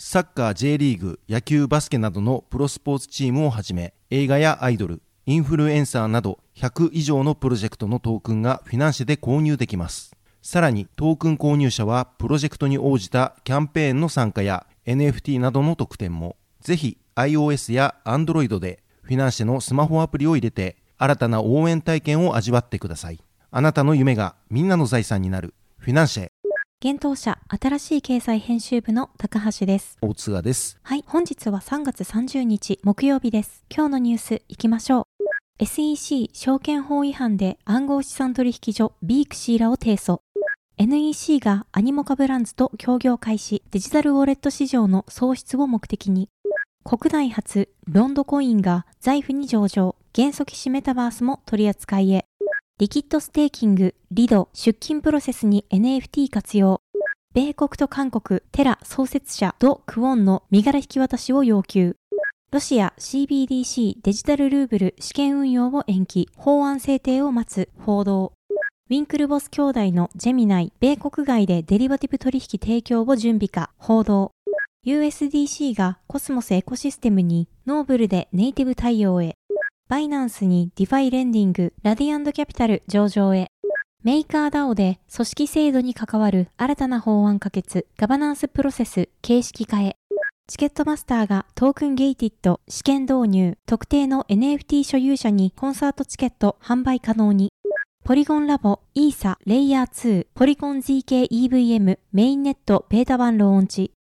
サッカー J リーグ野球バスケなどのプロスポーツチームをはじめ映画やアイドルインフルエンサーなど100以上のプロジェクトのトークンがフィナンシェで購入できます。さらにトークン購入者はプロジェクトに応じたキャンペーンの参加や NFT などの特典もぜひ iOS や Android でフィナンシェのスマホアプリを入れて新たな応援体験を味わってください。あなたの夢がみんなの財産になる。フィナンシェ。現当社新しい経済編集部の高橋です。大津賀ですはい、本日は3月30日木曜日です。今日のニュース行きましょう。SEC 証券法違反で暗号資産取引所ビークシーらを提訴。NEC がアニモカブランズと協業開始、デジタルウォレット市場の創出を目的に。国内初、ロンドコインが財布に上場、元素騎士メタバースも取り扱いへ。リキッドステーキング、リド、出金プロセスに NFT 活用。米国と韓国、テラ創設者ド・クオンの身柄引き渡しを要求。ロシア CBDC デジタルルーブル試験運用を延期、法案制定を待つ報道。ウィンクルボス兄弟のジェミナイ、米国外でデリバティブ取引提供を準備か、報道。USDC がコスモスエコシステムにノーブルでネイティブ対応へ。バイナンスに DeFi レンディング、ラディアントキャピタル上場へ。メーカー DAO で組織制度に関わる新たな法案可決、ガバナンスプロセス形式化へ。チケットマスターがトークンゲイティッド試験導入、特定の NFT 所有者にコンサートチケット販売可能に。ポリゴンラボ、イーサ、レイヤー2、ポリゴン ZK-EVM メインネットベータ版ローンチ。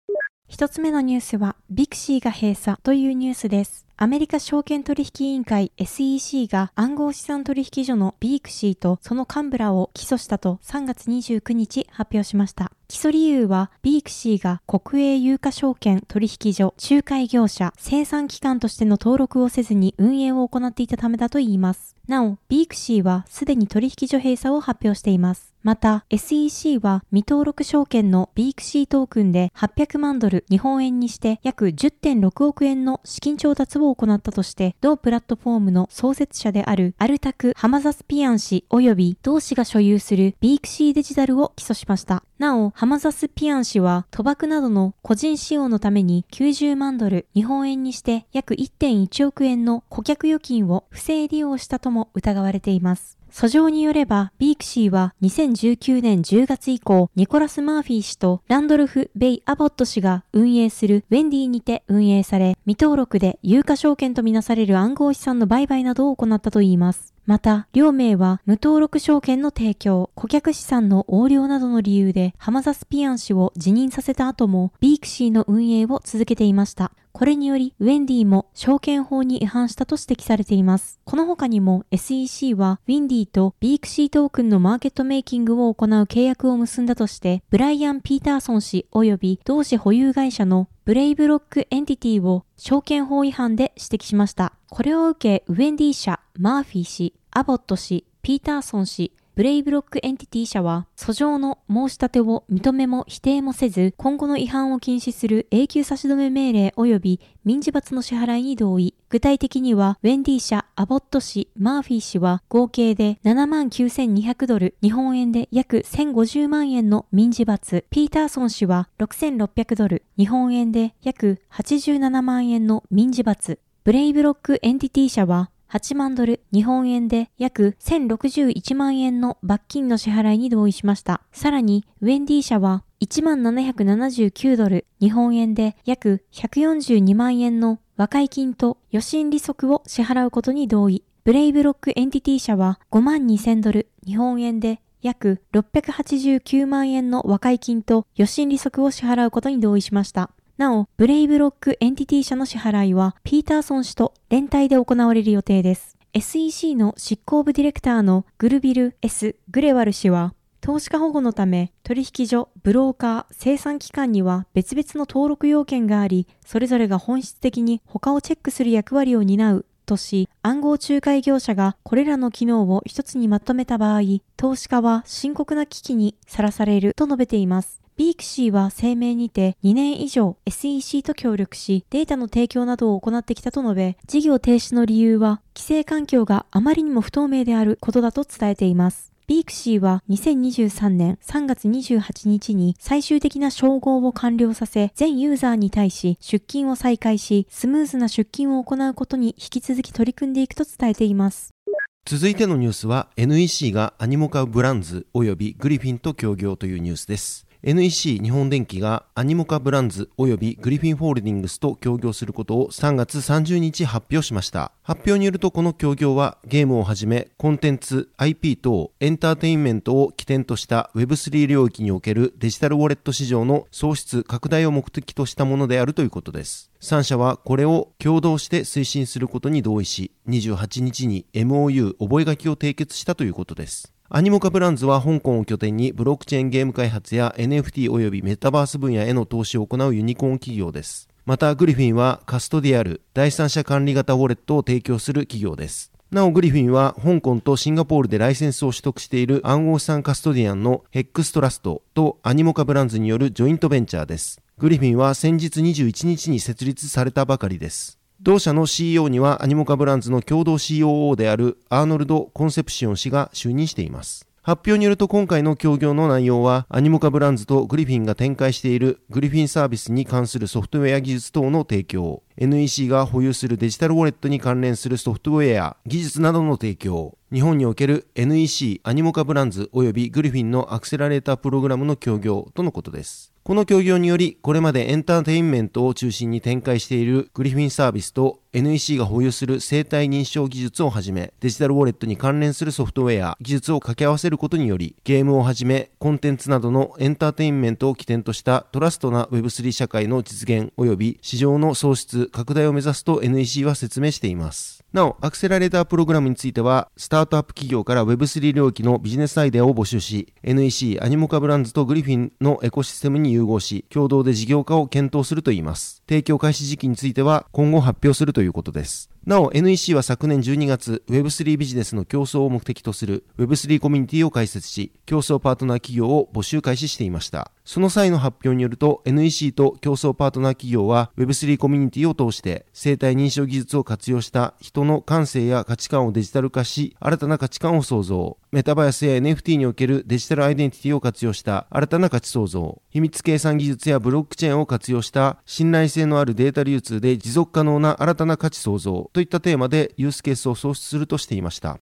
一つ目のニュースは、ビークシーが閉鎖というニュースです。アメリカ証券取引委員会 SEC が暗号資産取引所のビークシーとその幹部らを起訴したと3月29日発表しました。起訴理由はビークシーが国営有価証券取引所、仲介業者、清算機関としての登録をせずに運営を行っていたためだといいます。なお、ビークシーはすでに取引所閉鎖を発表しています。また、SEC は未登録証券のビークシートークンで800万ドル日本円にして約10.6億円の資金調達を行ったとして、同プラットフォームの創設者であるアルタク・ハマザスピアン氏及び同氏が所有するビークシーデジタルを起訴しました。なお、ハマザスピアン氏は賭博などの個人使用のために90万ドル日本円にして約1.1億円の顧客預金を不正利用したとも疑われています。訴状によれば、ビークシーは2019年10月以降、ニコラス・マーフィー氏とランドルフ・ベイ・アボット氏が運営するウェンディにて運営され、未登録で有価証券とみなされる暗号資産の売買などを行ったといいます。また、両名は無登録証券の提供、顧客資産の横領などの理由でハマザスピアン氏を辞任させた後も、ビークシーの運営を続けていました。これにより、ウェンディも証券法に違反したと指摘されています。この他にも SEC はウェンディとビークシートークンのマーケットメイキングを行う契約を結んだとして、ブライアン・ピーターソン氏及び同氏保有会社のブレイブロックエンティティを証券法違反で指摘しました。これを受け、ウェンディ社、マーフィー氏、アボット氏、ピーターソン氏、ブレイブロックエンティティ社は、訴状の申し立てを認めも否定もせず、今後の違反を禁止する永久差し止め命令及び民事罰の支払いに同意。具体的には、ウェンディ社、アボット氏、マーフィー氏は合計で79,200ドル、日本円で約1050万円の民事罰。ピーターソン氏は6,600ドル、日本円で約87万円の民事罰。ブレイブロックエンティティ社は8万ドル、日本円で約1061万円の罰金の支払いに同意しました。さらに、ウェンディ社は1万779ドル、日本円で約142万円の和解金と予審利息を支払うことに同意。ブレイブロックエンティティ社は5万2000ドル、日本円で約689万円の和解金と予審利息を支払うことに同意しました。なお、ブレイブロックエンティティ社の支払いは、ピーターソン氏と連帯で行われる予定です。SEC の執行部ディレクターのグルビル・ S・ グレワル氏は、投資家保護のため、取引所、ブローカー、清算機関には別々の登録要件があり、それぞれが本質的に他をチェックする役割を担うとし、暗号仲介業者がこれらの機能を一つにまとめた場合、投資家は深刻な危機にさらされると述べています。ビークシーは声明にて2年以上 SEC と協力しデータの提供などを行ってきたと述べ、事業停止の理由は規制環境があまりにも不透明であることだと伝えています。ビークシーは2023年3月28日に最終的な照合を完了させ、全ユーザーに対し出勤を再開し、スムーズな出勤を行うことに引き続き取り組んでいくと伝えています。続いてのニュースは NEC がアニモカブランズ及びグリフィンと協業というニュースです。NEC 日本電機がアニモカブランズ及びグリフィンホールディングスと協業することを3月30日発表しました。発表によるとこの協業はゲームをはじめコンテンツ、IP 等エンターテインメントを起点とした Web3 領域におけるデジタルウォレット市場の創出拡大を目的としたものであるということです。3社はこれを共同して推進することに同意し、28日に MOU 覚書を締結したということです。アニモカブランズは香港を拠点にブロックチェーンゲーム開発や NFT 及びメタバース分野への投資を行うユニコーン企業です。またグリフィンはカストディアル、第三者管理型ウォレットを提供する企業です。なおグリフィンは香港とシンガポールでライセンスを取得している暗号資産カストディアンのヘックストラストとアニモカブランズによるジョイントベンチャーです。グリフィンは先日21日に設立されたばかりです。同社の CEO にはアニモカブランズの共同 COO であるアーノルド・コンセプシオン氏が就任しています。発表によると今回の協業の内容はアニモカブランズとグリフィンが展開しているグリフィンサービスに関するソフトウェア技術等の提供 NEC が保有するデジタルウォレットに関連するソフトウェア技術などの提供日本における NEC アニモカブランズ及びグリフィンのアクセラレータープログラムの協業とのことですこの協業により、これまでエンターテインメントを中心に展開しているグリフィンサービスと NEC が保有する生体認証技術をはじめ、デジタルウォレットに関連するソフトウェア、技術を掛け合わせることにより、ゲームをはじめ、コンテンツなどのエンターテインメントを起点としたトラストな Web3 社会の実現及び市場の創出、拡大を目指すと NEC は説明しています。なお、アクセラレータープログラムについては、スタートアップ企業から Web3 領域のビジネスアイデアを募集し、NEC、アニモカブランズとグリフィンのエコシステムに融合し、共同で事業化を検討するといいます。提供開始時期については、今後発表するということです。なお NEC は昨年12月 Web3 ビジネスの競争を目的とする Web3 コミュニティを開設し競争パートナー企業を募集開始していましたその際の発表によると NEC と競争パートナー企業は Web3 コミュニティを通して生体認証技術を活用した人の感性や価値観をデジタル化し新たな価値観を創造メタバースや NFT におけるデジタルアイデンティティを活用した新たな価値創造秘密計算技術やブロックチェーンを活用した信頼性のあるデータ流通で持続可能な新たな価値創造といったテーマでユースケースを創出するとしていました。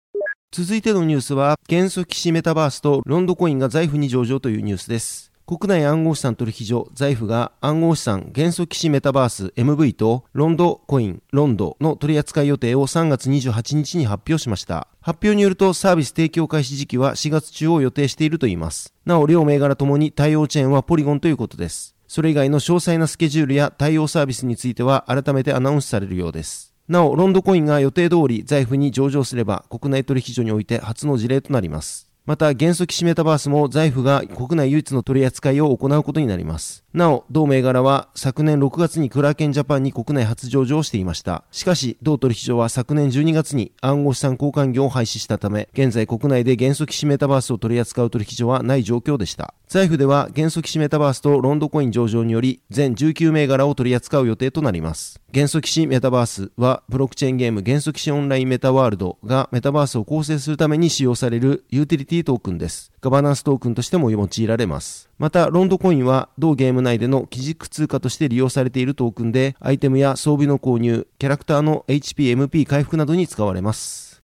続いてのニュースは、元素騎士メタバースとロンドコインが財布に上場というニュースです。国内暗号資産取引所財布が暗号資産元素騎士メタバース MV とロンドコインロンドの取扱い予定を3月28日に発表しました。発表によるとサービス提供開始時期は4月中を予定しているといいます。なお両銘柄ともに対応チェーンはポリゴンということです。それ以外の詳細なスケジュールや対応サービスについては改めてアナウンスされるようです。なお、ロンドコインが予定通り財布に上場すれば国内取引所において初の事例となります。また、元素騎士メタバースも財布が国内唯一の取り扱いを行うことになります。なお、同銘柄は昨年6月にクラーケンジャパンに国内初上場していました。しかし、同取引所は昨年12月に暗号資産交換業を廃止したため、現在国内で元素騎士メタバースを取り扱う取引所はない状況でした。財布では元素騎士メタバースとロンドコイン上場により、全19銘柄を取り扱う予定となります。元素騎士メタバースは、ブロックチェーンゲーム元素騎士オンラインメタワールドがメタバースを構成するために使用されるユーティリティトークンです。ガバナンストークンとしても用いられます。また、ロンドコインは同ゲーム内での基軸通貨として利用されているトークンで、アイテムや装備の購入、キャラクターの HP、MP 回復などに使われます。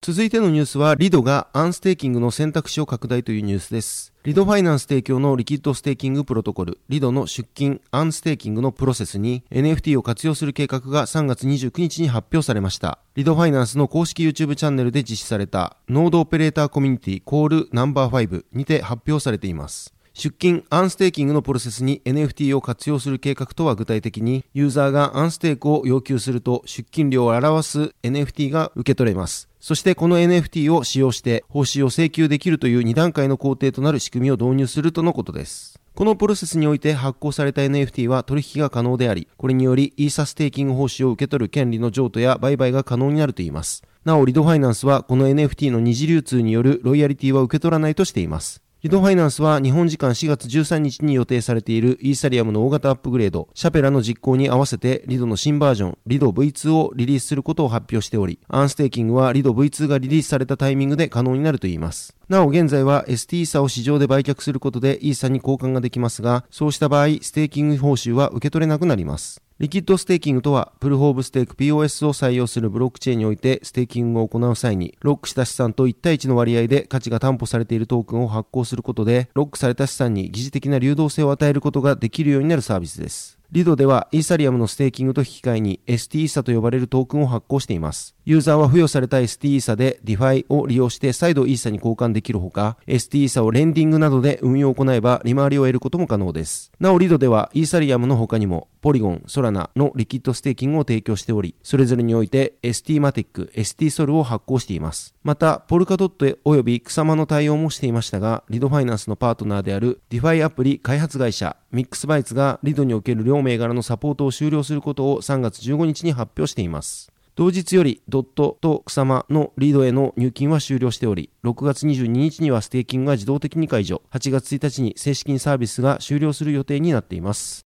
続いてのニュースは、リドがアンステーキングの選択肢を拡大というニュースです。リドファイナンス提供のリキッドステーキングプロトコル、リドの出金、アンステーキングのプロセスに NFT を活用する計画が3月29日に発表されました。リドファイナンスの公式 YouTube チャンネルで実施されたノードオペレーターコミュニティコールナンバー5にて発表されています。出金、アンステーキングのプロセスに NFT を活用する計画とは具体的に、ユーザーがアンステークを要求すると出金量を表す NFT が受け取れます。そしてこの NFT を使用して報酬を請求できるという2段階の工程となる仕組みを導入するとのことです。このプロセスにおいて発行された NFT は取引が可能であり、これによりイーサステーキング報酬を受け取る権利の譲渡や売買が可能になるといいます。なお、リドファイナンスはこの NFT の二次流通によるロイヤリティは受け取らないとしています。リドファイナンスは日本時間4月13日に予定されているイーサリアムの大型アップグレード、シャペラの実行に合わせてリドの新バージョン、リド V2 をリリースすることを発表しており、アンステーキングはリド V2 がリリースされたタイミングで可能になるといいます。なお現在は ST イーサを市場で売却することでイーサに交換ができますが、そうした場合、ステーキング報酬は受け取れなくなります。リキッドステーキングとは、プルーフオブステーク POS を採用するブロックチェーンにおいて、ステーキングを行う際に、ロックした資産と1対1の割合で価値が担保されているトークンを発行することで、ロックされた資産に疑似的な流動性を与えることができるようになるサービスです。リドではイーサリアムのステーキングと引き換えに ST イーサと呼ばれるトークンを発行しています。ユーザーは付与された ST イーサで DeFi を利用して再度イーサに交換できるほか、ST イーサをレンディングなどで運用を行えば利回りを得ることも可能です。なおリドではイーサリアムの他にもポリゴン、ソラナのリキッドステーキングを提供しており、それぞれにおいて ST マティック、ST ソルを発行しています。また、ポルカドット及びクサマの対応もしていましたが、リドファイナンスのパートナーである DeFi アプリ開発会社ミックスバイツがリドにおける両銘柄のサポートを終了することを3月15日に発表しています。同日よりドットと草間のリードへの入金は終了しており、6月22日にはステーキングが自動的に解除、8月1日に正式にサービスが終了する予定になっています。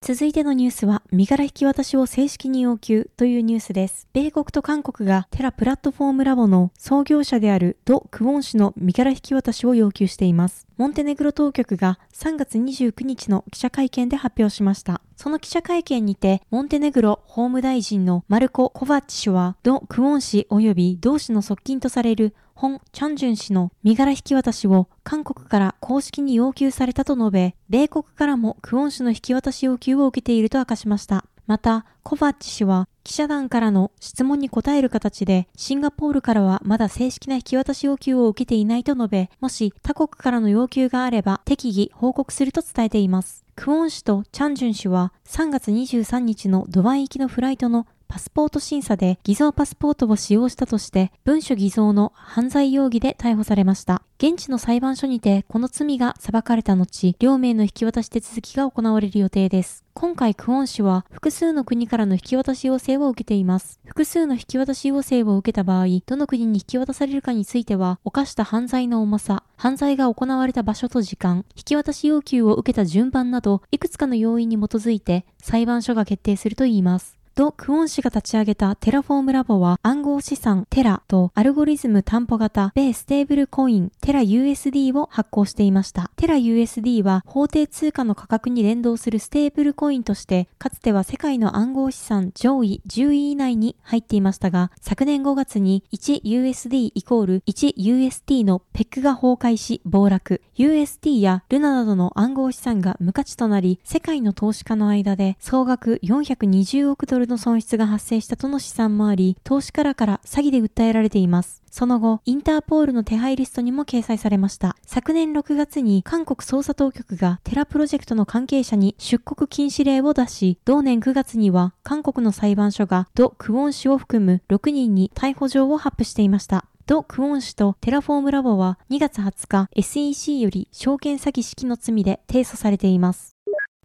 続いてのニュースは、身柄引き渡しを正式に要求というニュースです。米国と韓国がテラプラットフォームラボの創業者であるド・クウォン氏の身柄引き渡しを要求しています。モンテネグロ当局が3月29日の記者会見で発表しました。その記者会見にて、モンテネグロ法務大臣のマルコ・コバッチ氏は、ド・クウォン氏及び同氏の側近とされるホン・チャンジュン氏の身柄引き渡しを韓国から公式に要求されたと述べ、米国からもクウォン氏の引き渡し要求を受けていると明かしました。また、コバッチ氏は記者団からの質問に答える形で、シンガポールからはまだ正式な引き渡し要求を受けていないと述べ、もし他国からの要求があれば適宜報告すると伝えています。クオン氏とチャンジュン氏は3月23日のドバイ行きのフライトのパスポート審査で偽造パスポートを使用したとして文書偽造の犯罪容疑で逮捕されました。現地の裁判所にてこの罪が裁かれた後、両名の引き渡し手続きが行われる予定です。今回クオン氏は複数の国からの引き渡し要請を受けています。複数の引き渡し要請を受けた場合、どの国に引き渡されるかについては、犯した犯罪の重さ、犯罪が行われた場所と時間、引き渡し要求を受けた順番など、いくつかの要因に基づいて裁判所が決定するといいます。ド・クオン氏が立ち上げたテラフォームラボは暗号資産テラとアルゴリズム担保型米ステーブルコインテラ USD を発行していました。テラ USD は法定通貨の価格に連動するステーブルコインとしてかつては世界の暗号資産上位10位以内に入っていましたが昨年5月に 1USD イコール 1UST のペックが崩壊し暴落 UST やルナなどの暗号資産が無価値となり世界の投資家の間で総額420億ドルの損失が発生したとの試算もあり、投資家らから詐欺で訴えられています。その後、インターポールの手配リストにも掲載されました。昨年6月に韓国捜査当局がテラプロジェクトの関係者に出国禁止令を出し、同年9月には韓国の裁判所がド・クウォン氏を含む6人に逮捕状を発布していました。ド・クウォン氏とテラフォームラボは2月20日 SEC より証券詐欺等の罪で提訴されています。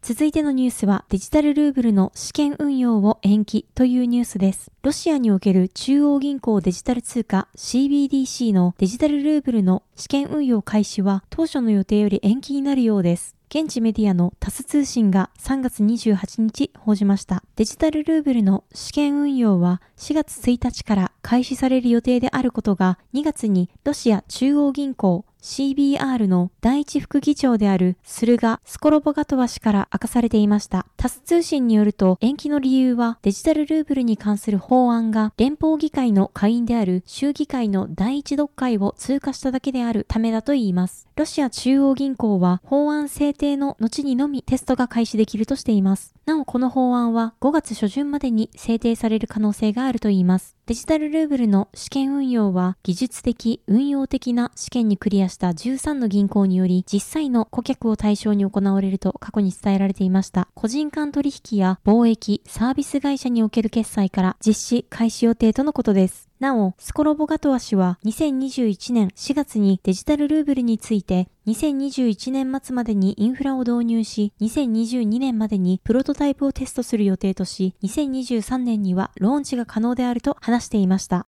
続いてのニュースはデジタルルーブルの試験運用を延期というニュースです。ロシアにおける中央銀行デジタル通貨 CBDC のデジタルルーブルの試験運用開始は当初の予定より延期になるようです。現地メディアのタス通信が3月28日報じました。デジタルルーブルの試験運用は4月1日から開始される予定であることが2月にロシア中央銀行 CBR の第一副議長であるスルガ・スコロボガトワ氏から明かされていました。タス通信によると延期の理由はデジタルルーブルに関する法案が連邦議会の下院である州議会の第一読会を通過しただけであるためだといいます。ロシア中央銀行は法案制定の後にのみテストが開始できるとしています。なおこの法案は5月初旬までに制定される可能性があるといいます。デジタルルーブルの試験運用は技術的、運用的な試験にクリアした13の銀行により実際の顧客を対象に行われると過去に伝えられていました。個人間取引や貿易、サービス会社における決済から実施開始予定とのことです。なお、スコロボガトワ氏は2021年4月にデジタルルーブルについて2021年末までにインフラを導入し、2022年までにプロトタイプをテストする予定とし、2023年にはローンチが可能であると話していました。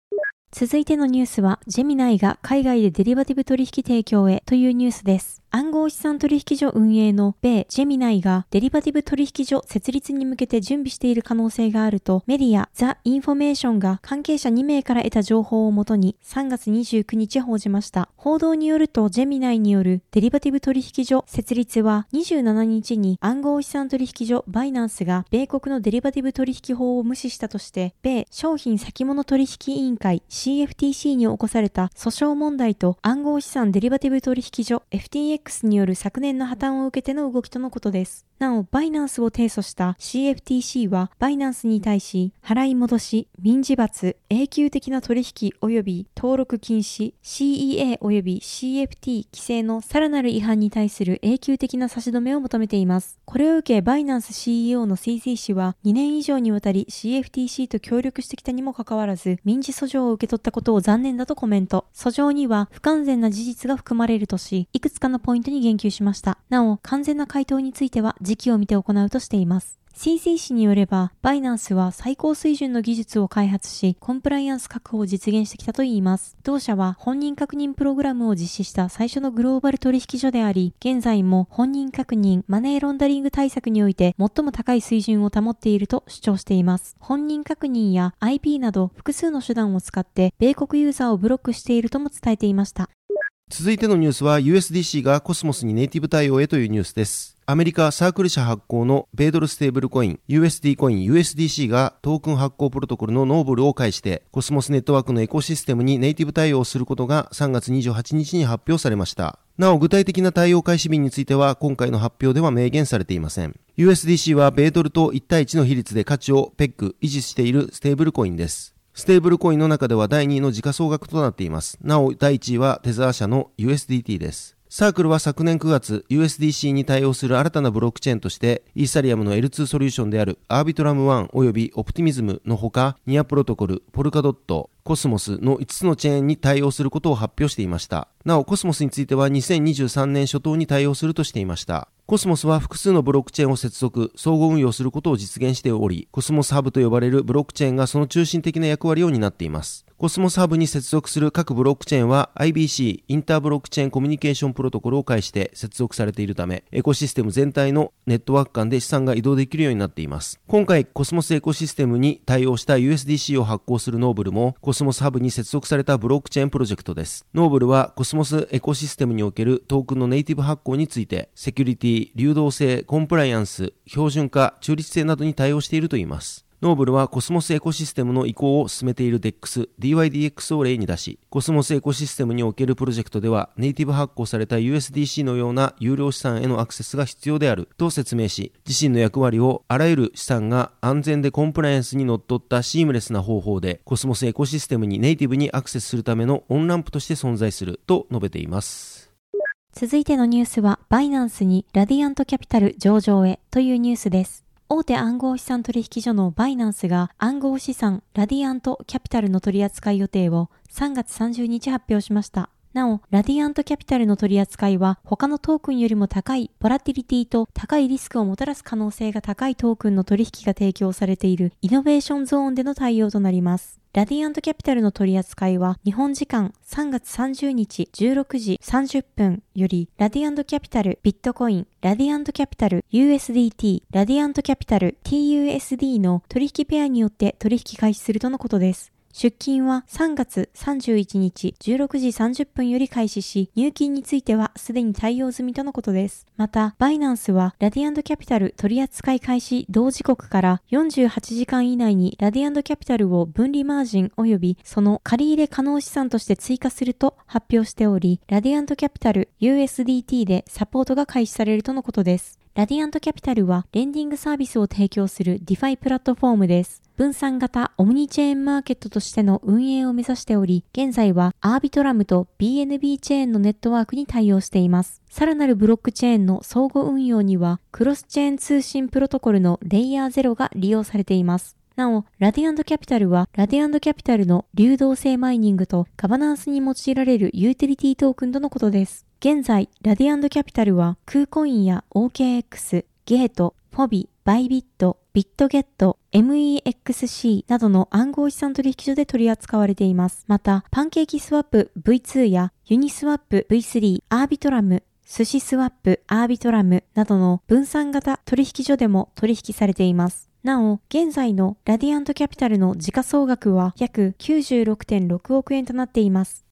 続いてのニュースは、ジェミナイが海外でデリバティブ取引提供へというニュースです。暗号資産取引所運営の米ジェミナイがデリバティブ取引所設立に向けて準備している可能性があるとメディアザ・インフォメーションが関係者2名から得た情報をもとに3月29日報じました。報道によるとジェミナイによるデリバティブ取引所設立は27日に暗号資産取引所バイナンスが米国のデリバティブ取引法を無視したとして米商品先物取引委員会 CFTC に起こされた訴訟問題と暗号資産デリバティブ取引所 FTX FTX による昨年の破綻を受けての動きとのことです。なお、バイナンスを提訴した CFTC は、バイナンスに対し、払い戻し、民事罰、永久的な取引及び登録禁止、CEA 及び CFT 規制のさらなる違反に対する永久的な差し止めを求めています。これを受け、バイナンス CEO の CC 氏は、2年以上にわたり CFTC と協力してきたにもかかわらず、民事訴訟を受け取ったことを残念だとコメント。訴状には不完全な事実が含まれるとし、いくつかのポイントイントに言及しました。なお、完全な回答については時期を見て行うとしています。CC 氏によれば、バイナンスは最高水準の技術を開発し、コンプライアンス確保を実現してきたといいます。同社は本人確認プログラムを実施した最初のグローバル取引所であり、現在も本人確認、マネーロンダリング対策において最も高い水準を保っていると主張しています。本人確認や IP など複数の手段を使って、米国ユーザーをブロックしているとも伝えていました。続いてのニュースは USDC がコスモスにネイティブ対応へというニュースです。アメリカサークル社発行の米ドルステーブルコイン USD コイン USDC がトークン発行プロトコルのノーブルを介してコスモスネットワークのエコシステムにネイティブ対応することが3月28日に発表されました。なお具体的な対応開始日については今回の発表では明言されていません。USDC は米ドルと1対1の比率で価値をペック維持しているステーブルコインです。ステーブルコインの中では第2位の時価総額となっています。なお、第1位はテザー社の USDT です。サークルは昨年9月 USDC に対応する新たなブロックチェーンとしてイーサリアムの L2 ソリューションであるアービトラム1及びオプティミズムのほかニアプロトコル、ポルカドット、コスモスの5つのチェーンに対応することを発表していました。なお、コスモスについては2023年初頭に対応するとしていました。コスモスは複数のブロックチェーンを接続、相互運用することを実現しており、コスモスハブと呼ばれるブロックチェーンがその中心的な役割を担っています。コスモスハブに接続する各ブロックチェーンは IBC、インターブロックチェーンコミュニケーションプロトコルを介して接続されているため、エコシステム全体のネットワーク間で資産が移動できるようになっています。今回、コスモスエコシステムに対応した USDC を発行するノーブルも、コスモスハブに接続されたブロックチェーンプロジェクトです。ノーブルはコスモスエコシステムにおけるトークンのネイティブ発行について、セキュリティ、流動性、コンプライアンス、標準化、中立性などに対応しているといいます。ノーブルはコスモスエコシステムの移行を進めている DEX、DYDX を例に出し、コスモスエコシステムにおけるプロジェクトでは、ネイティブ発行された USDC のような優良資産へのアクセスが必要であると説明し、自身の役割をあらゆる資産が安全でコンプライアンスにのっとったシームレスな方法で、コスモスエコシステムにネイティブにアクセスするためのオンランプとして存在すると述べています。続いてのニュースは、バイナンスにラディアントキャピタル上場へというニュースです。大手暗号資産取引所のバイナンスが暗号資産ラディアントキャピタルの取り扱い予定を3月30日発表しました。なお、ラディアントキャピタルの取り扱いは他のトークンよりも高いボラティリティと高いリスクをもたらす可能性が高いトークンの取引が提供されているイノベーションゾーンでの対応となります。ラディアントキャピタルの取り扱いは日本時間3月30日16時30分よりラディアントキャピタルビットコイン、ラディアントキャピタル USDT、ラディアントキャピタル TUSD の取引ペアによって取引開始するとのことです。出金は3月31日16時30分より開始し、入金についてはすでに対応済みとのことです。また、バイナンスはラディアンドキャピタル取扱い開始同時刻から48時間以内にラディアンドキャピタルを分離マージン及びその借入可能資産として追加すると発表しており、ラディアントキャピタル USDT でサポートが開始されるとのことです。ラディアントキャピタルはレンディングサービスを提供する DeFi プラットフォームです。分散型オムニチェーンマーケットとしての運営を目指しており、現在はアービトラムと BNB チェーンのネットワークに対応しています。さらなるブロックチェーンの相互運用には、クロスチェーン通信プロトコルのレイヤー0が利用されています。なお、ラディアントキャピタルは、ラディアントキャピタルの流動性マイニングとガバナンスに用いられるユーティリティトークンとのことです。現在、ラディアントキャピタルは、クーコインや OKX、ゲート、フォビ、バイビット、ビットゲット、MEXC などの暗号資産取引所で取り扱われています。また、パンケーキスワップ V2 やユニスワップ V3、アービトラム、スシスワップ、アービトラムなどの分散型取引所でも取引されています。なお、現在のラディアントキャピタルの時価総額は約96.6億円となっています。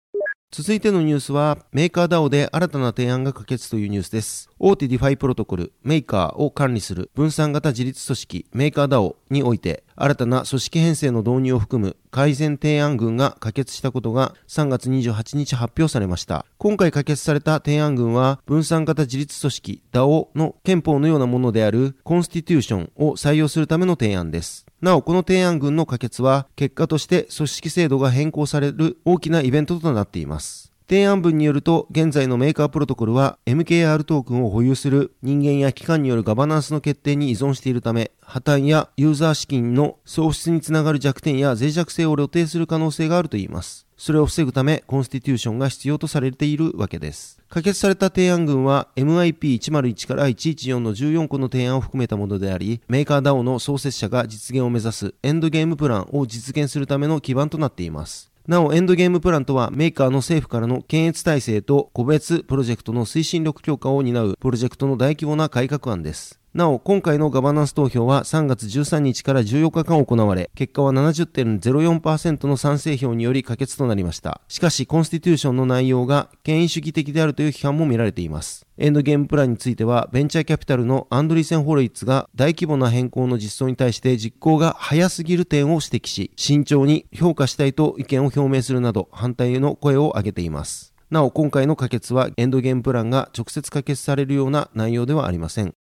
続いてのニュースは、メーカー DAO で新たな提案が可決というニュースです。大手ディファイプロトコル、メーカーを管理する分散型自立組織、メーカー DAO において、新たな組織編成の導入を含む改善提案群が可決したことが3月28日発表されました。今回可決された提案群は、分散型自立組織 DAO の憲法のようなものであるコンスティテューションを採用するための提案です。なお、この提案群の可決は、結果として組織制度が変更される大きなイベントとなっています。提案文によると、現在のメーカープロトコルは MKR トークンを保有する人間や機関によるガバナンスの決定に依存しているため、破綻やユーザー資金の喪失につながる弱点や脆弱性を露呈する可能性があるといいます。それを防ぐため、コンスティテューションが必要とされているわけです。可決された提案群は MIP101 から114の14個の提案を含めたものであり、メーカー DAO の創設者が実現を目指すエンドゲームプランを実現するための基盤となっています。なお、エンドゲームプランとは、メーカーの政府からの検閲体制と個別プロジェクトの推進力強化を担うプロジェクトの大規模な改革案です。なお、今回のガバナンス投票は3月13日から14日間行われ、結果は70.04%の賛成票により可決となりました。しかし、コンスティテューションの内容が権威主義的であるという批判も見られています。エンドゲームプランについては、ベンチャーキャピタルのアンドリーセン・ホロウィッツが大規模な変更の実装に対して実行が早すぎる点を指摘し、慎重に評価したいと意見を表明するなど、反対への声を上げています。なお、今回の可決は、エンドゲームプランが直接可決されるような内容ではありません。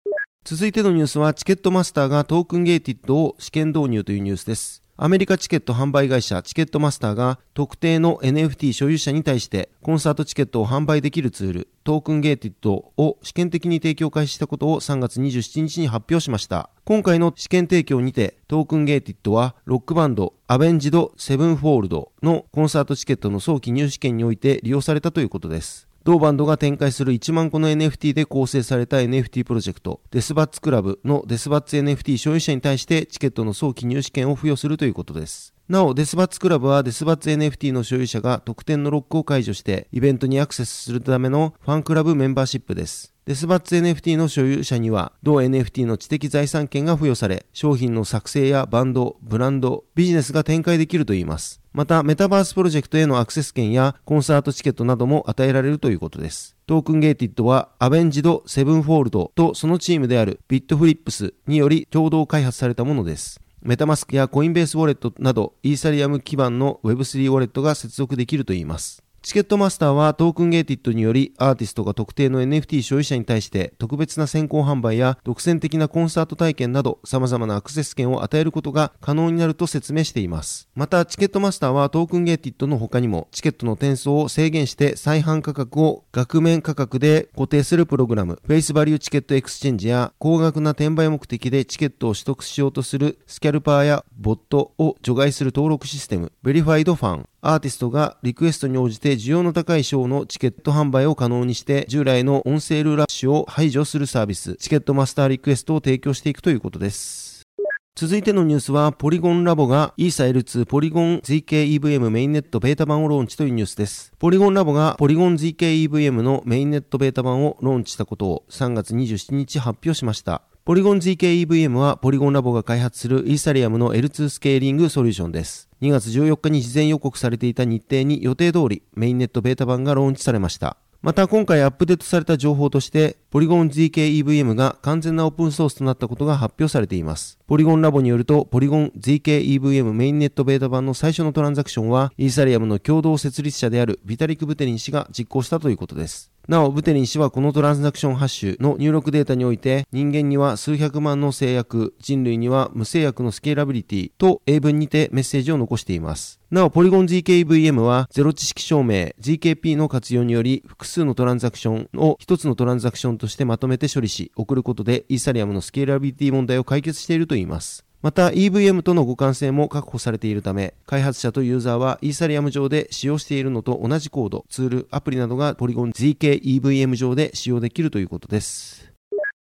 続いてのニュースはチケットマスターがトークンゲーティッドを試験導入というニュースです。アメリカチケット販売会社チケットマスターが特定の NFT 所有者に対してコンサートチケットを販売できるツールトークンゲーティッドを試験的に提供開始したことを3月27日に発表しました。今回の試験提供にてトークンゲーティッドはロックバンドアベンジド・セブンフォールドのコンサートチケットの早期入手験において利用されたということです。同バンドが展開する1万個の NFT で構成された NFT プロジェクト、デスバッツクラブのデスバッツ NFT 所有者に対してチケットの早期入手権を付与するということです。なお、デスバッツクラブはデスバッツ NFT の所有者が特典のロックを解除してイベントにアクセスするためのファンクラブメンバーシップです。デスバッツ NFT の所有者には、同 NFT の知的財産権が付与され、商品の作成やバンド、ブランド、ビジネスが展開できるといいます。また、メタバースプロジェクトへのアクセス権やコンサートチケットなども与えられるということです。トークンゲーティッドは、アベンジド・セブンフォールドとそのチームであるビットフリップスにより共同開発されたものです。メタマスクやコインベースウォレットなどイーサリアム基盤の Web3 ウォレットが接続できるといいます。チケットマスターはトークンゲーティッドによりアーティストが特定の NFT 所有者に対して特別な先行販売や独占的なコンサート体験など様々なアクセス権を与えることが可能になると説明しています。またチケットマスターはトークンゲーティッドの他にもチケットの転送を制限して再販価格を額面価格で固定するプログラム、フェイスバリューチケットエクスチェンジや高額な転売目的でチケットを取得しようとするスキャルパーやボットを除外する登録システム、ベリファイドファン、アーティストがリクエストに応じて需要の高いショーのチケット販売を可能にして従来のオンセールラッシュを排除するサービスチケットマスターリクエストを提供していくということです続いてのニュースは、ポリゴンラボがイーサ L2 ポリゴン ZKEVM メインネットベータ版をローンチというニュースです。ポリゴンラボがポリゴン ZKEVM のメインネットベータ版をローンチしたことを3月27日発表しました。ポリゴン ZK-EVM はポリゴンラボが開発するイーサリアムの L2 スケーリングソリューションです。2月14日に事前予告されていた日程に予定通りメインネットベータ版がローンチされました。また今回アップデートされた情報として、ポリゴン ZK-EVM が完全なオープンソースとなったことが発表されています。ポリゴンラボによると、ポリゴン ZK-EVM メインネットベータ版の最初のトランザクションは、イーサリアムの共同設立者であるビタリク・ブテリン氏が実行したということです。なお、ブテリン氏はこのトランザクションハッシュの入力データにおいて、人間には数百万の制約、人類には無制約のスケーラビリティと英文にてメッセージを残しています。なお、ポリゴン ZKVM は、ゼロ知識証明 ZKP の活用により、複数のトランザクションを一つのトランザクションとしてまとめて処理し、送ることでイーサリアムのスケーラビリティ問題を解決しているといいます。また EVM との互換性も確保されているため、開発者とユーザーはイーサリアム上で使用しているのと同じコード、ツール、アプリなどがポリゴン ZK-EVM 上で使用できるということです。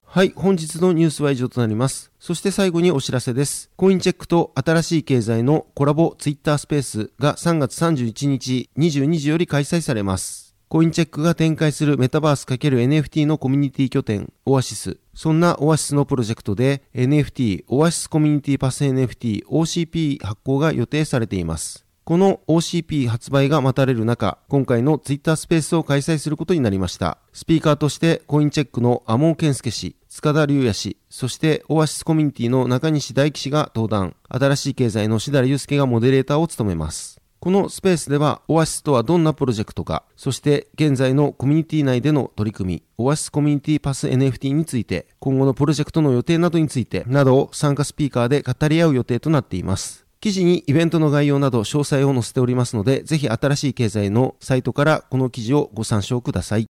はい、本日のニュースは以上となります。そして最後にお知らせです。コインチェックと新しい経済のコラボツイッタースペースが3月31日22時より開催されます。コインチェックが展開するメタバース ×NFT のコミュニティ拠点、オアシス。そんなオアシスのプロジェクトで NFT、オアシスコミュニティパス NFT、OCP 発行が予定されています。この OCP 発売が待たれる中、今回の Twitter スペースを開催することになりました。スピーカーとしてコインチェックのアモーケンスケ氏、塚田隆也氏、そしてオアシスコミュニティの中西大輝氏が登壇、新しい経済の志田祐介がモデレーターを務めます。このスペースでは、オアシスとはどんなプロジェクトか、そして現在のコミュニティ内での取り組み、オアシスコミュニティパス NFT について、今後のプロジェクトの予定などについて、などを参加スピーカーで語り合う予定となっています。記事にイベントの概要など詳細を載せておりますので、ぜひ新しい経済のサイトからこの記事をご参照ください。